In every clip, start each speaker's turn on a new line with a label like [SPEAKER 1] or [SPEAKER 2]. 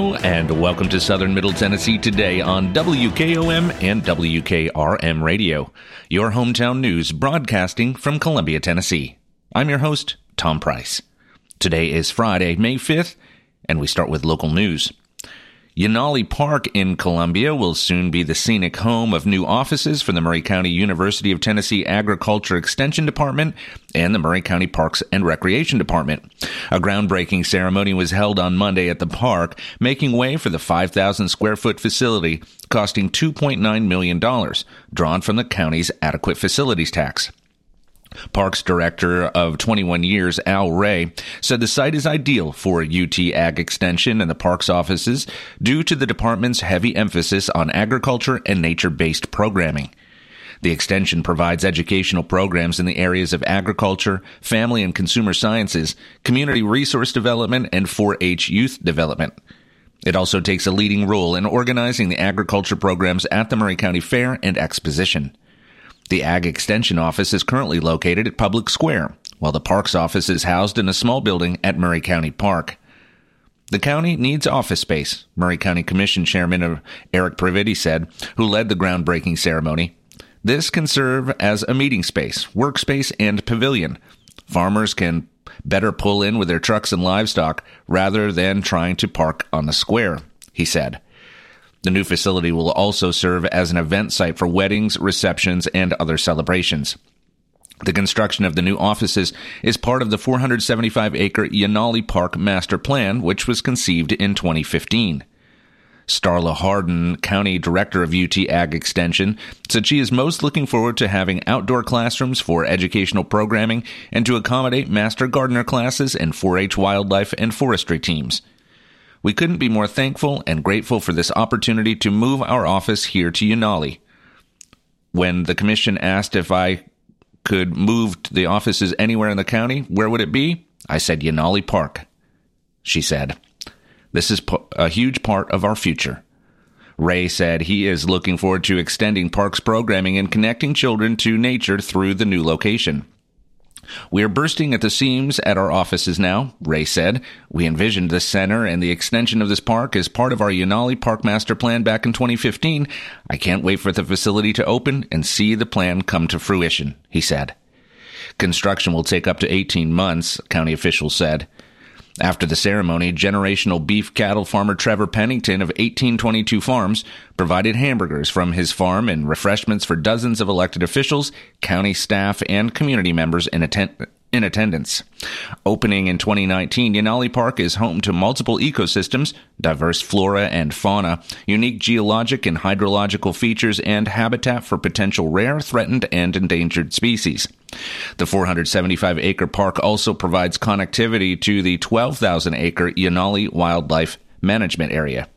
[SPEAKER 1] And welcome to Southern Middle Tennessee today on WKOM and WKRM Radio, your hometown news broadcasting from Columbia, Tennessee. I'm your host, Tom Price. Today is Friday, May 5th, and we start with local news. Yanahli Park in Columbia will soon be the scenic home of new offices for the Maury County University of Tennessee Agriculture Extension Department and the Maury County Parks and Recreation Department. A groundbreaking ceremony was held on Monday at the park, making way for the 5,000 square foot facility costing $2.9 million, drawn from the county's adequate facilities tax. Parks Director of 21 years, Al Ray, said the site is ideal for UT Ag Extension and the Parks offices due to the department's heavy emphasis on agriculture and nature based programming. The extension provides educational programs in the areas of agriculture, family and consumer sciences, community resource development, and 4 H youth development. It also takes a leading role in organizing the agriculture programs at the Maury County Fair and Exposition. The Ag Extension office is currently located at Public Square, while the Parks office is housed in a small building at Maury County Park. The county needs office space, Maury County Commission Chairman Eric Previti said, who led the groundbreaking ceremony. This can serve as a meeting space, workspace, and pavilion. Farmers can better pull in with their trucks and livestock rather than trying to park on the square, he said. The new facility will also serve as an event site for weddings, receptions, and other celebrations. The construction of the new offices is part of the 475 acre Yanahli Park Master Plan, which was conceived in 2015. Starla Harden, County Director of UT Ag Extension, said she is most looking forward to having outdoor classrooms for educational programming and to accommodate Master Gardener classes and 4 H wildlife and forestry teams. We couldn't be more thankful and grateful for this opportunity to move our office here to Yanahli. When the commission asked if I could move the offices anywhere in the county, where would it be? I said Yanahli Park. She said, This is a huge part of our future. Ray said he is looking forward to extending Park's programming and connecting children to nature through the new location. We are bursting at the seams at our offices now, Ray said. We envisioned this center and the extension of this park as part of our Yanahli Park Master Plan back in 2015. I can't wait for the facility to open and see the plan come to fruition, he said. Construction will take up to 18 months, county officials said. After the ceremony, generational beef cattle farmer Trevor Pennington of 1822 Farms provided hamburgers from his farm and refreshments for dozens of elected officials, county staff, and community members in, atten- in attendance. Opening in 2019, Yanahli Park is home to multiple ecosystems, diverse flora and fauna, unique geologic and hydrological features, and habitat for potential rare, threatened, and endangered species. The 475 acre park also provides connectivity to the 12,000 acre Yanahli Wildlife Management Area.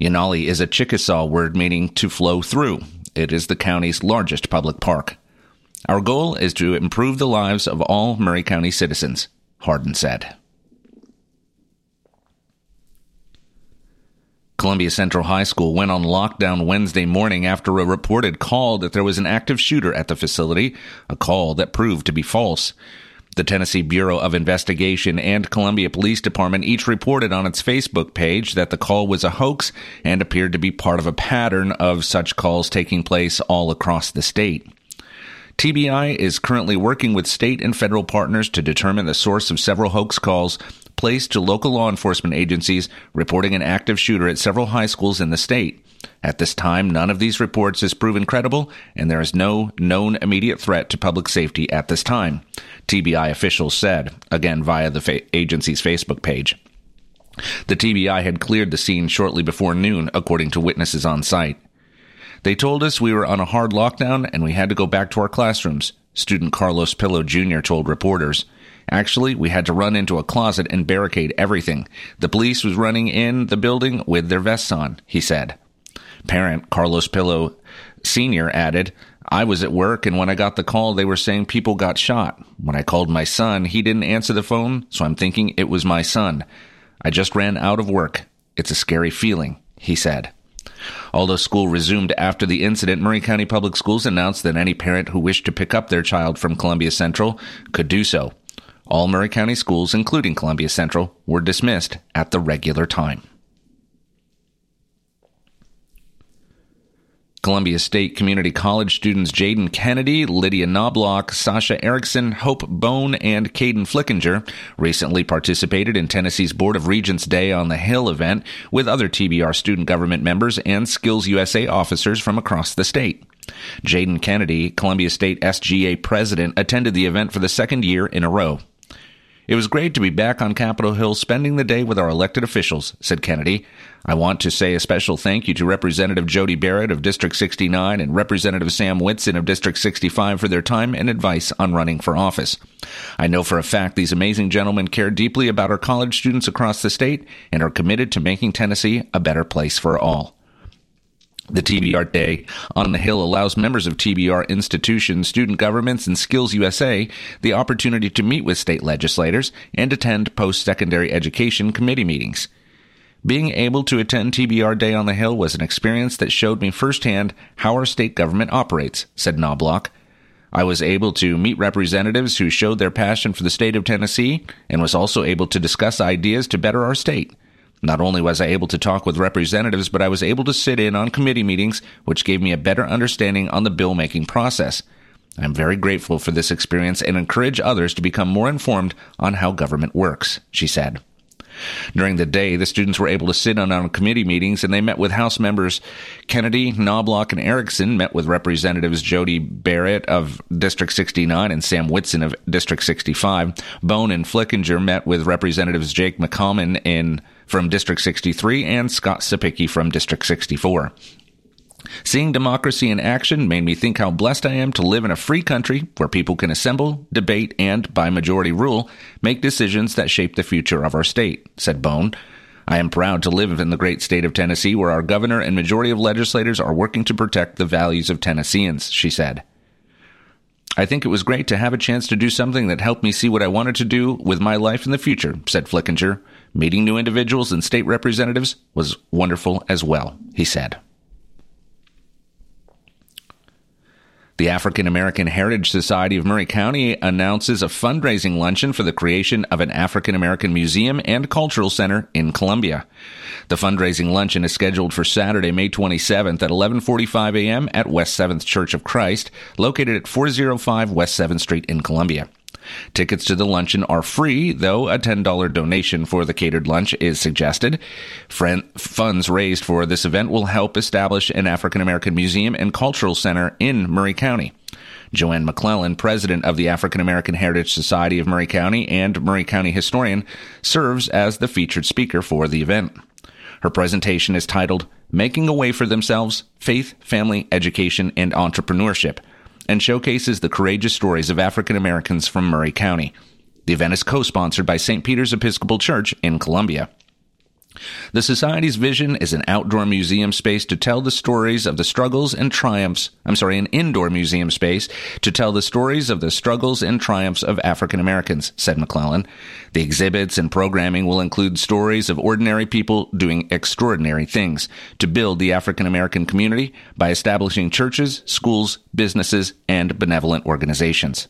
[SPEAKER 1] Yanahli is a Chickasaw word meaning to flow through. It is the county's largest public park. Our goal is to improve the lives of all Maury County citizens, Hardin said. Columbia Central High School went on lockdown Wednesday morning after a reported call that there was an active shooter at the facility, a call that proved to be false. The Tennessee Bureau of Investigation and Columbia Police Department each reported on its Facebook page that the call was a hoax and appeared to be part of a pattern of such calls taking place all across the state. TBI is currently working with state and federal partners to determine the source of several hoax calls placed to local law enforcement agencies reporting an active shooter at several high schools in the state. At this time, none of these reports is proven credible, and there is no known immediate threat to public safety at this time, TBI officials said, again via the fa- agency's Facebook page. The TBI had cleared the scene shortly before noon, according to witnesses on site. They told us we were on a hard lockdown and we had to go back to our classrooms, student Carlos Pillow Jr. told reporters. Actually, we had to run into a closet and barricade everything. The police was running in the building with their vests on, he said. Parent Carlos Pillow Sr. added, I was at work and when I got the call, they were saying people got shot. When I called my son, he didn't answer the phone, so I'm thinking it was my son. I just ran out of work. It's a scary feeling, he said. Although school resumed after the incident, Maury County Public Schools announced that any parent who wished to pick up their child from Columbia Central could do so. All Maury County schools, including Columbia Central, were dismissed at the regular time. Columbia State Community College students Jaden Kennedy, Lydia Knobloch, Sasha Erickson, Hope Bone, and Caden Flickinger recently participated in Tennessee's Board of Regents Day on the Hill event with other TBR student government members and Skills USA officers from across the state. Jaden Kennedy, Columbia State SGA president, attended the event for the second year in a row. It was great to be back on Capitol Hill spending the day with our elected officials, said Kennedy. I want to say a special thank you to Representative Jody Barrett of District 69 and Representative Sam Whitson of District 65 for their time and advice on running for office. I know for a fact these amazing gentlemen care deeply about our college students across the state and are committed to making Tennessee a better place for all. The TBR Day on the Hill allows members of TBR institutions, student governments, and Skills USA the opportunity to meet with state legislators and attend post-secondary education committee meetings. Being able to attend TBR Day on the Hill was an experience that showed me firsthand how our state government operates, said Knobloch. I was able to meet representatives who showed their passion for the state of Tennessee and was also able to discuss ideas to better our state. Not only was I able to talk with representatives, but I was able to sit in on committee meetings, which gave me a better understanding on the bill making process. I'm very grateful for this experience and encourage others to become more informed on how government works, she said. During the day, the students were able to sit in on committee meetings and they met with House members Kennedy, Knobloch, and Erickson, met with Representatives Jody Barrett of District 69 and Sam Whitson of District 65. Bone and Flickinger met with Representatives Jake McCalmon in from District 63 and Scott Cepicky from District 64. Seeing democracy in action made me think how blessed I am to live in a free country where people can assemble, debate, and, by majority rule, make decisions that shape the future of our state, said Bone. I am proud to live in the great state of Tennessee where our governor and majority of legislators are working to protect the values of Tennesseans, she said. I think it was great to have a chance to do something that helped me see what I wanted to do with my life in the future, said Flickinger. Meeting new individuals and state representatives was wonderful as well, he said. The African American Heritage Society of Maury County announces a fundraising luncheon for the creation of an African American museum and cultural center in Columbia. The fundraising luncheon is scheduled for Saturday, May 27th at 11:45 a.m. at West 7th Church of Christ, located at 405 West 7th Street in Columbia. Tickets to the luncheon are free, though a $10 donation for the catered lunch is suggested. funds raised for this event will help establish an African American museum and cultural center in Maury County. Joanne McClellan, president of the African American Heritage Society of Maury County and Maury County historian, serves as the featured speaker for the event. Her presentation is titled Making a Way for Themselves Faith, Family, Education, and Entrepreneurship and showcases the courageous stories of African Americans from Maury County. The event is co sponsored by St. Peter's Episcopal Church in Columbia. The Society's vision is an outdoor museum space to tell the stories of the struggles and triumphs. I'm sorry, an indoor museum space to tell the stories of the struggles and triumphs of African Americans, said McClellan. The exhibits and programming will include stories of ordinary people doing extraordinary things to build the African American community by establishing churches, schools, businesses, and benevolent organizations.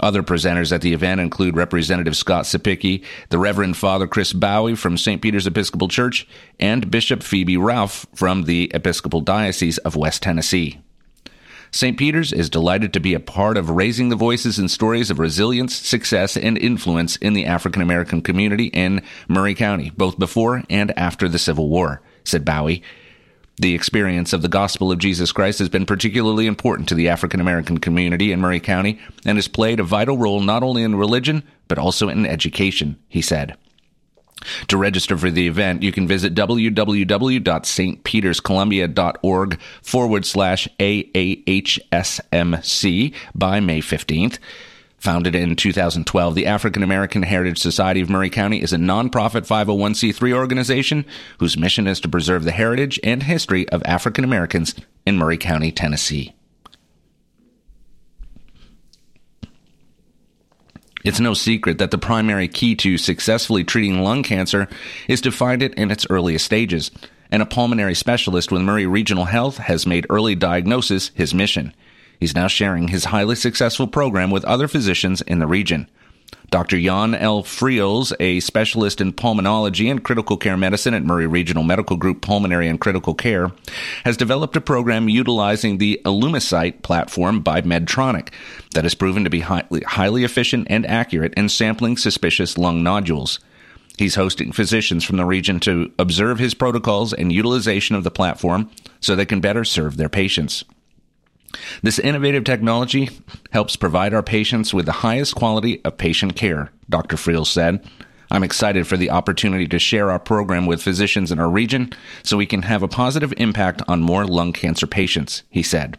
[SPEAKER 1] Other presenters at the event include Representative Scott Cepicky, the Reverend Father Chris Bowie from St. Peter's Episcopal Church, and Bishop Phoebe Roaf from the Episcopal Diocese of West Tennessee. St. Peter's is delighted to be a part of raising the voices and stories of resilience, success, and influence in the African American community in Maury County, both before and after the Civil War, said Bowie. The experience of the gospel of Jesus Christ has been particularly important to the African American community in Maury County and has played a vital role not only in religion, but also in education, he said. To register for the event, you can visit www.stpeterscolumbia.org forward slash AAHSMC by May 15th. Founded in 2012, the African American Heritage Society of Maury County is a nonprofit 501c3 organization whose mission is to preserve the heritage and history of African Americans in Maury County, Tennessee. It's no secret that the primary key to successfully treating lung cancer is to find it in its earliest stages, and a pulmonary specialist with Maury Regional Health has made early diagnosis his mission. He's now sharing his highly successful program with other physicians in the region. Dr. Jan L. Friels, a specialist in pulmonology and critical care medicine at Maury Regional Medical Group Pulmonary and Critical Care, has developed a program utilizing the Illumisite platform by Medtronic that has proven to be highly, highly efficient and accurate in sampling suspicious lung nodules. He's hosting physicians from the region to observe his protocols and utilization of the platform so they can better serve their patients. This innovative technology helps provide our patients with the highest quality of patient care, Dr. Friel said. I'm excited for the opportunity to share our program with physicians in our region so we can have a positive impact on more lung cancer patients, he said.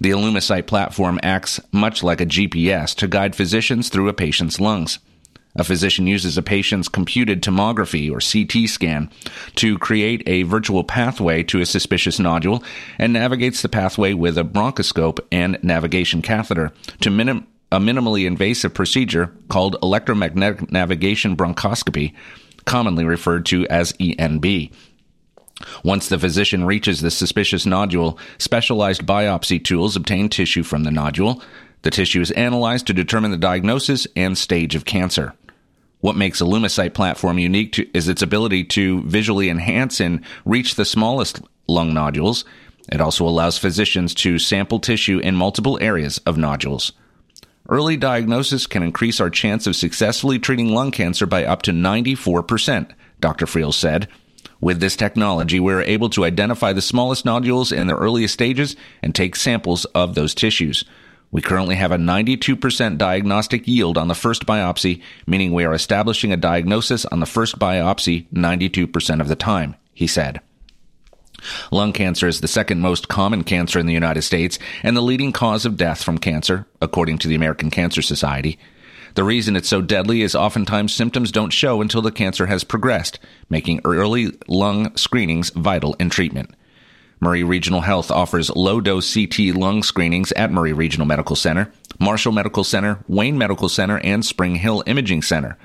[SPEAKER 1] The Illumisite platform acts much like a GPS to guide physicians through a patient's lungs. A physician uses a patient's computed tomography or CT scan to create a virtual pathway to a suspicious nodule and navigates the pathway with a bronchoscope and navigation catheter to minim- a minimally invasive procedure called electromagnetic navigation bronchoscopy, commonly referred to as ENB. Once the physician reaches the suspicious nodule, specialized biopsy tools obtain tissue from the nodule. The tissue is analyzed to determine the diagnosis and stage of cancer. What makes a Illumisite platform unique to, is its ability to visually enhance and reach the smallest lung nodules. It also allows physicians to sample tissue in multiple areas of nodules. Early diagnosis can increase our chance of successfully treating lung cancer by up to 94%, Dr. Friel said. With this technology, we are able to identify the smallest nodules in their earliest stages and take samples of those tissues. We currently have a 92% diagnostic yield on the first biopsy, meaning we are establishing a diagnosis on the first biopsy 92% of the time, he said. Lung cancer is the second most common cancer in the United States and the leading cause of death from cancer, according to the American Cancer Society. The reason it's so deadly is oftentimes symptoms don't show until the cancer has progressed, making early lung screenings vital in treatment. Maury Regional Health offers low dose CT lung screenings at Maury Regional Medical Center, Marshall Medical Center, Wayne Medical Center, and Spring Hill Imaging Center.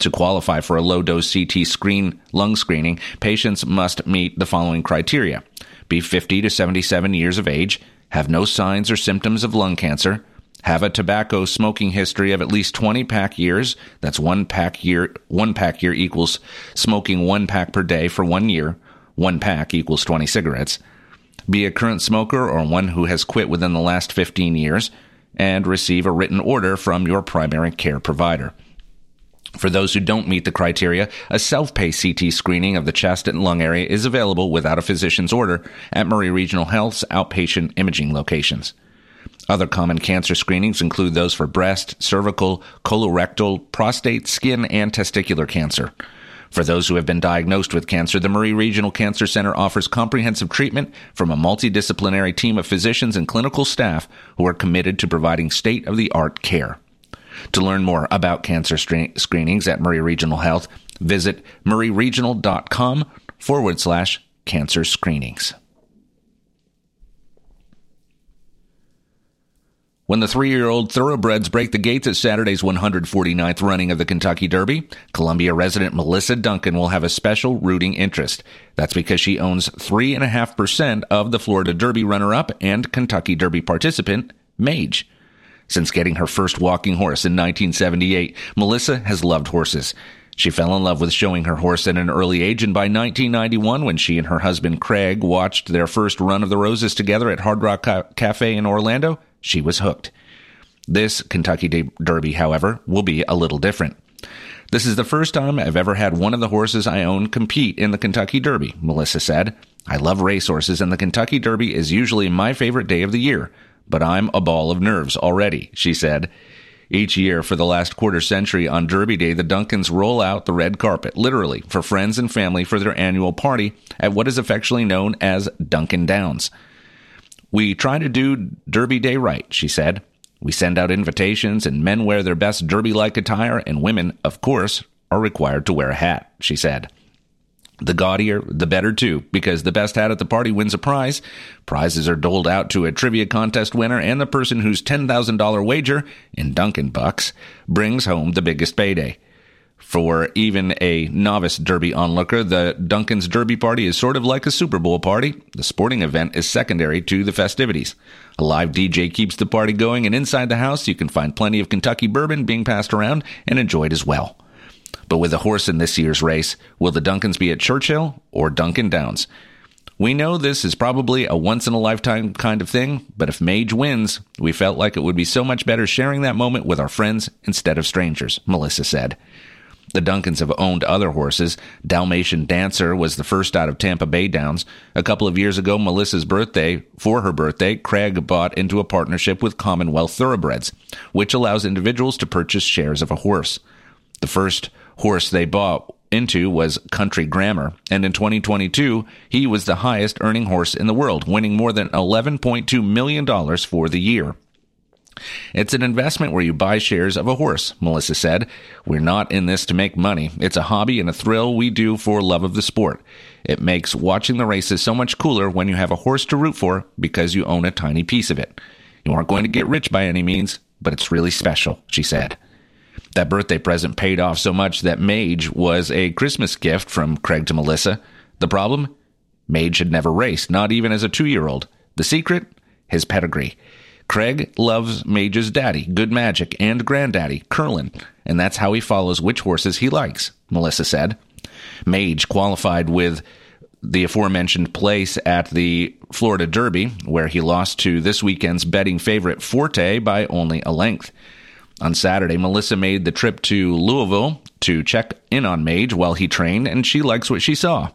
[SPEAKER 1] To qualify for a low dose CT screen lung screening, patients must meet the following criteria be 50 to 77 years of age, have no signs or symptoms of lung cancer, have a tobacco smoking history of at least 20 pack years. That's one pack year. One pack year equals smoking one pack per day for one year. One pack equals 20 cigarettes be a current smoker or one who has quit within the last 15 years, and receive a written order from your primary care provider. For those who don't meet the criteria, a self pay CT screening of the chest and lung area is available without a physician's order at Maury Regional Health's outpatient imaging locations. Other common cancer screenings include those for breast, cervical, colorectal, prostate, skin, and testicular cancer. For those who have been diagnosed with cancer, the Maury Regional Cancer Center offers comprehensive treatment from a multidisciplinary team of physicians and clinical staff who are committed to providing state of the art care. To learn more about cancer screenings at Maury Regional Health, visit mauryregional.com forward slash cancer screenings. When the three year old thoroughbreds break the gates at Saturday's 149th running of the Kentucky Derby, Columbia resident Melissa Duncan will have a special rooting interest. That's because she owns 3.5% of the Florida Derby runner up and Kentucky Derby participant, Mage. Since getting her first walking horse in 1978, Melissa has loved horses. She fell in love with showing her horse at an early age, and by 1991, when she and her husband Craig watched their first run of the Roses together at Hard Rock Cafe in Orlando, she was hooked. This Kentucky Derby, however, will be a little different. This is the first time I've ever had one of the horses I own compete in the Kentucky Derby, Melissa said. I love racehorses, and the Kentucky Derby is usually my favorite day of the year, but I'm a ball of nerves already, she said. Each year for the last quarter century on Derby Day, the Duncans roll out the red carpet, literally, for friends and family for their annual party at what is affectionately known as Duncan Downs. We try to do Derby Day right, she said. We send out invitations, and men wear their best Derby like attire, and women, of course, are required to wear a hat, she said. The gaudier, the better too, because the best hat at the party wins a prize. Prizes are doled out to a trivia contest winner and the person whose $10,000 wager, in Duncan bucks, brings home the biggest payday. For even a novice Derby onlooker, the Duncan's Derby party is sort of like a Super Bowl party. The sporting event is secondary to the festivities. A live DJ keeps the party going, and inside the house, you can find plenty of Kentucky bourbon being passed around and enjoyed as well. But with a horse in this year's race, will the Duncans be at Churchill or Duncan Downs? We know this is probably a once in a lifetime kind of thing, but if Mage wins, we felt like it would be so much better sharing that moment with our friends instead of strangers, Melissa said. The Duncans have owned other horses. Dalmatian Dancer was the first out of Tampa Bay Downs. A couple of years ago, Melissa's birthday, for her birthday, Craig bought into a partnership with Commonwealth Thoroughbreds, which allows individuals to purchase shares of a horse. The first horse they bought into was Country Grammar, and in 2022, he was the highest earning horse in the world, winning more than $11.2 million for the year. It's an investment where you buy shares of a horse, Melissa said. We're not in this to make money. It's a hobby and a thrill we do for love of the sport. It makes watching the races so much cooler when you have a horse to root for because you own a tiny piece of it. You aren't going to get rich by any means, but it's really special, she said. That birthday present paid off so much that Mage was a Christmas gift from Craig to Melissa. The problem? Mage had never raced, not even as a two year old. The secret? His pedigree. Craig loves Mage's daddy, Good Magic, and granddaddy, Curlin, and that's how he follows which horses he likes, Melissa said. Mage qualified with the aforementioned place at the Florida Derby, where he lost to this weekend's betting favorite Forte by only a length. On Saturday, Melissa made the trip to Louisville to check in on Mage while he trained, and she likes what she saw.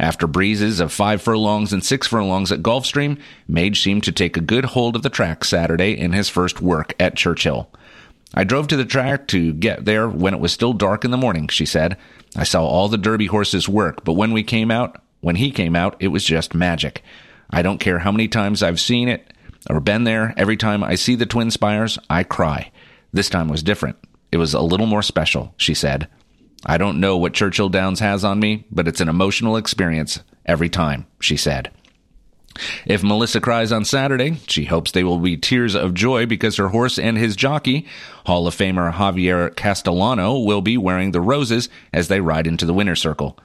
[SPEAKER 1] After breezes of five furlongs and six furlongs at Gulfstream, Mage seemed to take a good hold of the track Saturday in his first work at Churchill. I drove to the track to get there when it was still dark in the morning, she said. I saw all the Derby horses work, but when we came out, when he came out, it was just magic. I don't care how many times I've seen it or been there, every time I see the Twin Spires, I cry. This time was different. It was a little more special, she said. I don't know what Churchill Downs has on me, but it's an emotional experience every time, she said. If Melissa cries on Saturday, she hopes they will be tears of joy because her horse and his jockey, Hall of Famer Javier Castellano, will be wearing the roses as they ride into the winner's circle.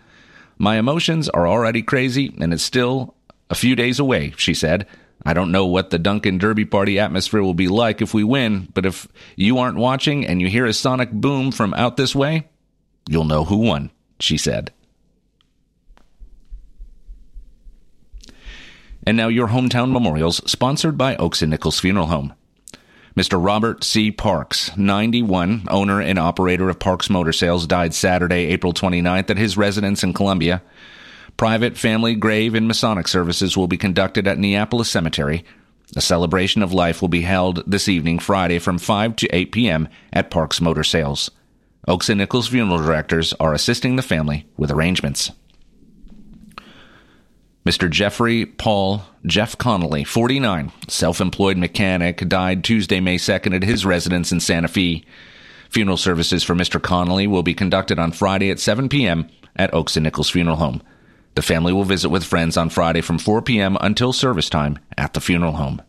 [SPEAKER 1] My emotions are already crazy, and it's still a few days away, she said. I don't know what the Duncan Derby Party atmosphere will be like if we win, but if you aren't watching and you hear a sonic boom from out this way, you'll know who won, she said. And now your hometown memorials, sponsored by Oakes and Nichols Funeral Home. Mr. Robert C. Parks, 91, owner and operator of Parks Motor Sales, died Saturday, April 29th at his residence in Columbia. Private, family, grave, and Masonic services will be conducted at Neapolis Cemetery. A celebration of life will be held this evening, Friday, from 5 to 8 p.m. at Parks Motor Sales. Oakes and Nichols funeral directors are assisting the family with arrangements. Mr. Jeffrey Paul Jeff Connolly, 49, self employed mechanic, died Tuesday, May 2nd at his residence in Santa Fe. Funeral services for Mr. Connolly will be conducted on Friday at 7 p.m. at Oakes and Nichols Funeral Home. The family will visit with friends on Friday from 4 p.m. until service time at the funeral home.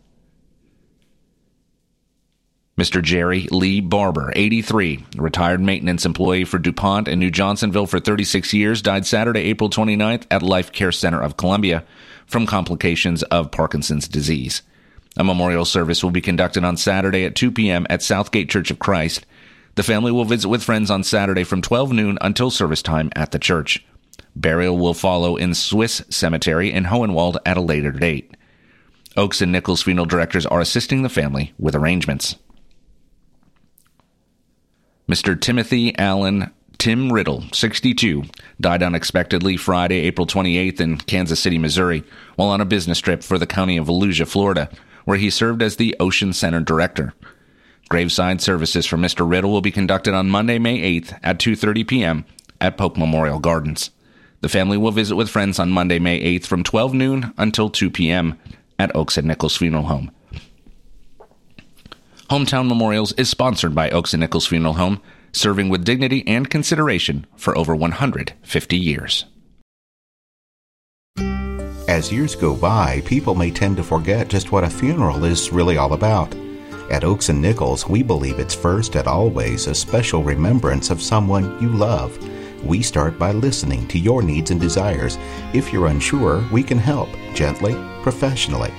[SPEAKER 1] Mr. Jerry Lee Barber, 83, retired maintenance employee for DuPont and New Johnsonville for 36 years, died Saturday, April 29th at Life Care Center of Columbia from complications of Parkinson's disease. A memorial service will be conducted on Saturday at 2 p.m. at Southgate Church of Christ. The family will visit with friends on Saturday from 12 noon until service time at the church. Burial will follow in Swiss Cemetery in Hohenwald at a later date. Oakes and Nichols funeral directors are assisting the family with arrangements. Mr. Timothy Allen Tim Riddle, 62, died unexpectedly Friday, April 28th in Kansas City, Missouri, while on a business trip for the county of Volusia, Florida, where he served as the Ocean Center director. Graveside services for Mr. Riddle will be conducted on Monday, May 8th at 2:30 p.m. at Polk Memorial Gardens. The family will visit with friends on Monday, May 8th from 12 noon until 2 p.m. at Oakes and Nichols Funeral Home. Hometown Memorials is sponsored by Oakes and Nichols Funeral Home, serving with dignity and consideration for over 150 years.
[SPEAKER 2] As years go by, people may tend to forget just what a funeral is really all about. At Oakes and Nichols, we believe it's first and always a special remembrance of someone you love. We start by listening to your needs and desires. If you're unsure, we can help gently, professionally.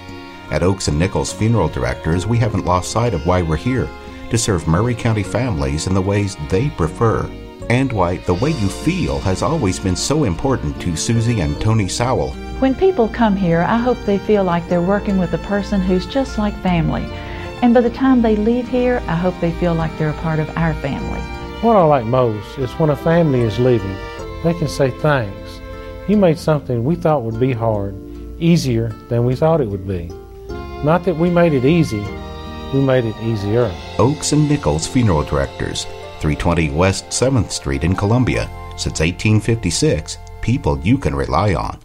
[SPEAKER 2] At Oakes and Nichols Funeral Directors, we haven't lost sight of why we're here to serve Maury County families in the ways they prefer. And why the way you feel has always been so important to Susie and Tony Sowell.
[SPEAKER 3] When people come here, I hope they feel like they're working with a person who's just like family. And by the time they leave here, I hope they feel like they're a part of our family.
[SPEAKER 4] What I like most is when a family is leaving, they can say thanks. You made something we thought would be hard easier than we thought it would be. Not that we made it easy, we made it easier.
[SPEAKER 2] Oakes and Nichols Funeral Directors, 320 West 7th Street in Columbia. Since 1856, people you can rely on.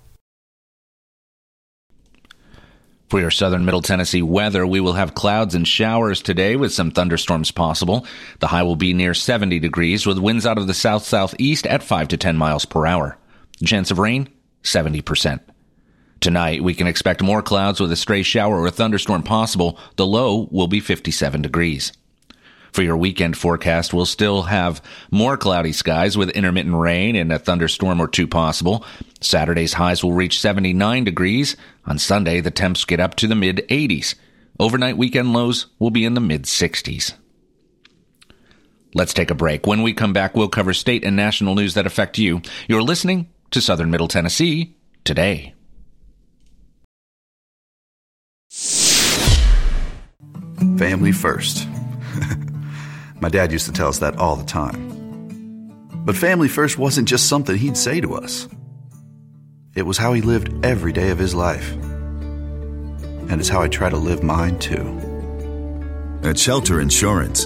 [SPEAKER 1] For your southern middle Tennessee weather, we will have clouds and showers today with some thunderstorms possible. The high will be near 70 degrees with winds out of the south southeast at 5 to 10 miles per hour. Chance of rain, 70%. Tonight, we can expect more clouds with a stray shower or thunderstorm possible. The low will be 57 degrees. For your weekend forecast, we'll still have more cloudy skies with intermittent rain and a thunderstorm or two possible. Saturday's highs will reach 79 degrees. On Sunday, the temps get up to the mid 80s. Overnight weekend lows will be in the mid 60s. Let's take a break. When we come back, we'll cover state and national news that affect you. You're listening to Southern Middle Tennessee today.
[SPEAKER 5] Family first. My dad used to tell us that all the time. But family first wasn't just something he'd say to us, it was how he lived every day of his life. And it's how I try to live mine too.
[SPEAKER 6] At Shelter Insurance,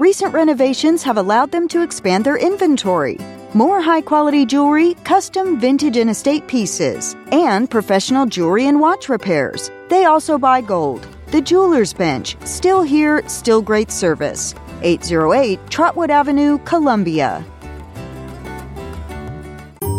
[SPEAKER 7] Recent renovations have allowed them to expand their inventory. More high quality jewelry, custom vintage and estate pieces, and professional jewelry and watch repairs. They also buy gold. The Jewelers Bench, still here, still great service. 808 Trotwood Avenue, Columbia.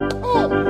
[SPEAKER 8] 哦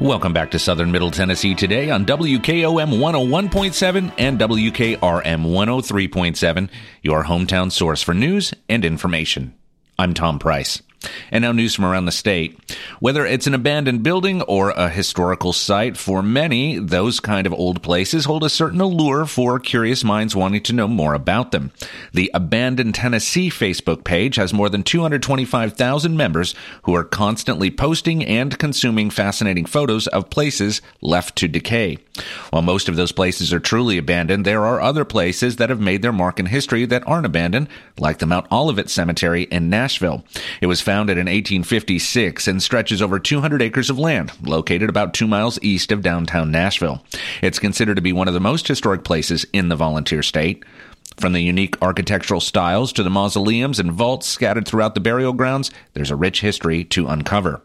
[SPEAKER 1] Welcome back to Southern Middle Tennessee today on WKOM 101.7 and WKRM 103.7, your hometown source for news and information. I'm Tom Price. And now news from around the state. Whether it's an abandoned building or a historical site, for many, those kind of old places hold a certain allure for curious minds wanting to know more about them. The Abandoned Tennessee Facebook page has more than 225,000 members who are constantly posting and consuming fascinating photos of places left to decay. While most of those places are truly abandoned, there are other places that have made their mark in history that aren't abandoned, like the Mount Olivet Cemetery in Nashville. It was founded in 1856 and stretches over 200 acres of land, located about two miles east of downtown Nashville. It's considered to be one of the most historic places in the volunteer state. From the unique architectural styles to the mausoleums and vaults scattered throughout the burial grounds, there's a rich history to uncover.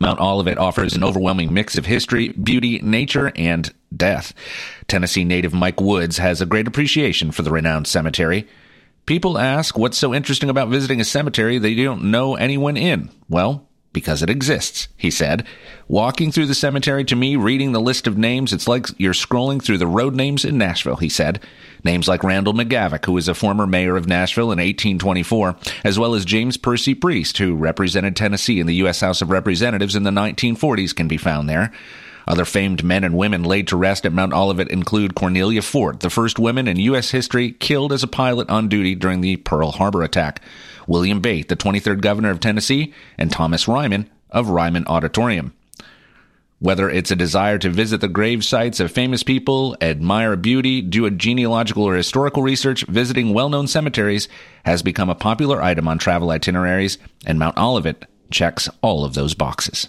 [SPEAKER 1] Mount Olivet offers an overwhelming mix of history, beauty, nature, and death. Tennessee native Mike Woods has a great appreciation for the renowned cemetery. People ask what's so interesting about visiting a cemetery they don't know anyone in. Well, because it exists, he said. Walking through the cemetery to me, reading the list of names, it's like you're scrolling through the road names in Nashville, he said. Names like Randall McGavock, who was a former mayor of Nashville in 1824, as well as James Percy Priest, who represented Tennessee in the U.S. House of Representatives in the 1940s, can be found there. Other famed men and women laid to rest at Mount Olivet include Cornelia Fort, the first woman in U.S. history killed as a pilot on duty during the Pearl Harbor attack, William Bate, the 23rd governor of Tennessee, and Thomas Ryman of Ryman Auditorium. Whether it's a desire to visit the grave sites of famous people, admire beauty, do a genealogical or historical research, visiting well known cemeteries has become a popular item on travel itineraries, and Mount Olivet checks all of those boxes.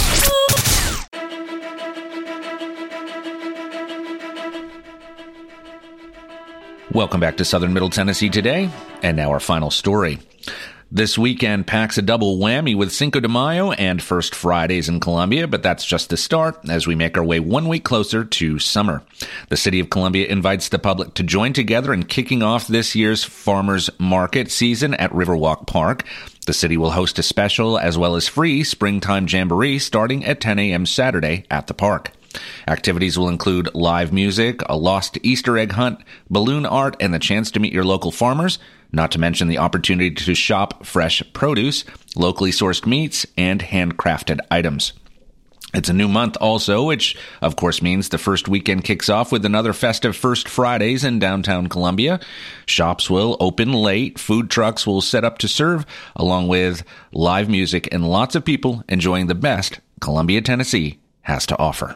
[SPEAKER 1] Welcome back to Southern Middle Tennessee today, and now our final story. This weekend packs a double whammy with Cinco de Mayo and First Fridays in Columbia, but that's just the start as we make our way one week closer to summer. The City of Columbia invites the public to join together in kicking off this year's farmers market season at Riverwalk Park. The city will host a special as well as free springtime jamboree starting at 10 a.m. Saturday at the park. Activities will include live music, a lost Easter egg hunt, balloon art, and the chance to meet your local farmers, not to mention the opportunity to shop fresh produce, locally sourced meats, and handcrafted items. It's a new month also, which of course means the first weekend kicks off with another festive First Fridays in downtown Columbia. Shops will open late, food trucks will set up to serve, along with live music and lots of people enjoying the best Columbia, Tennessee has to offer.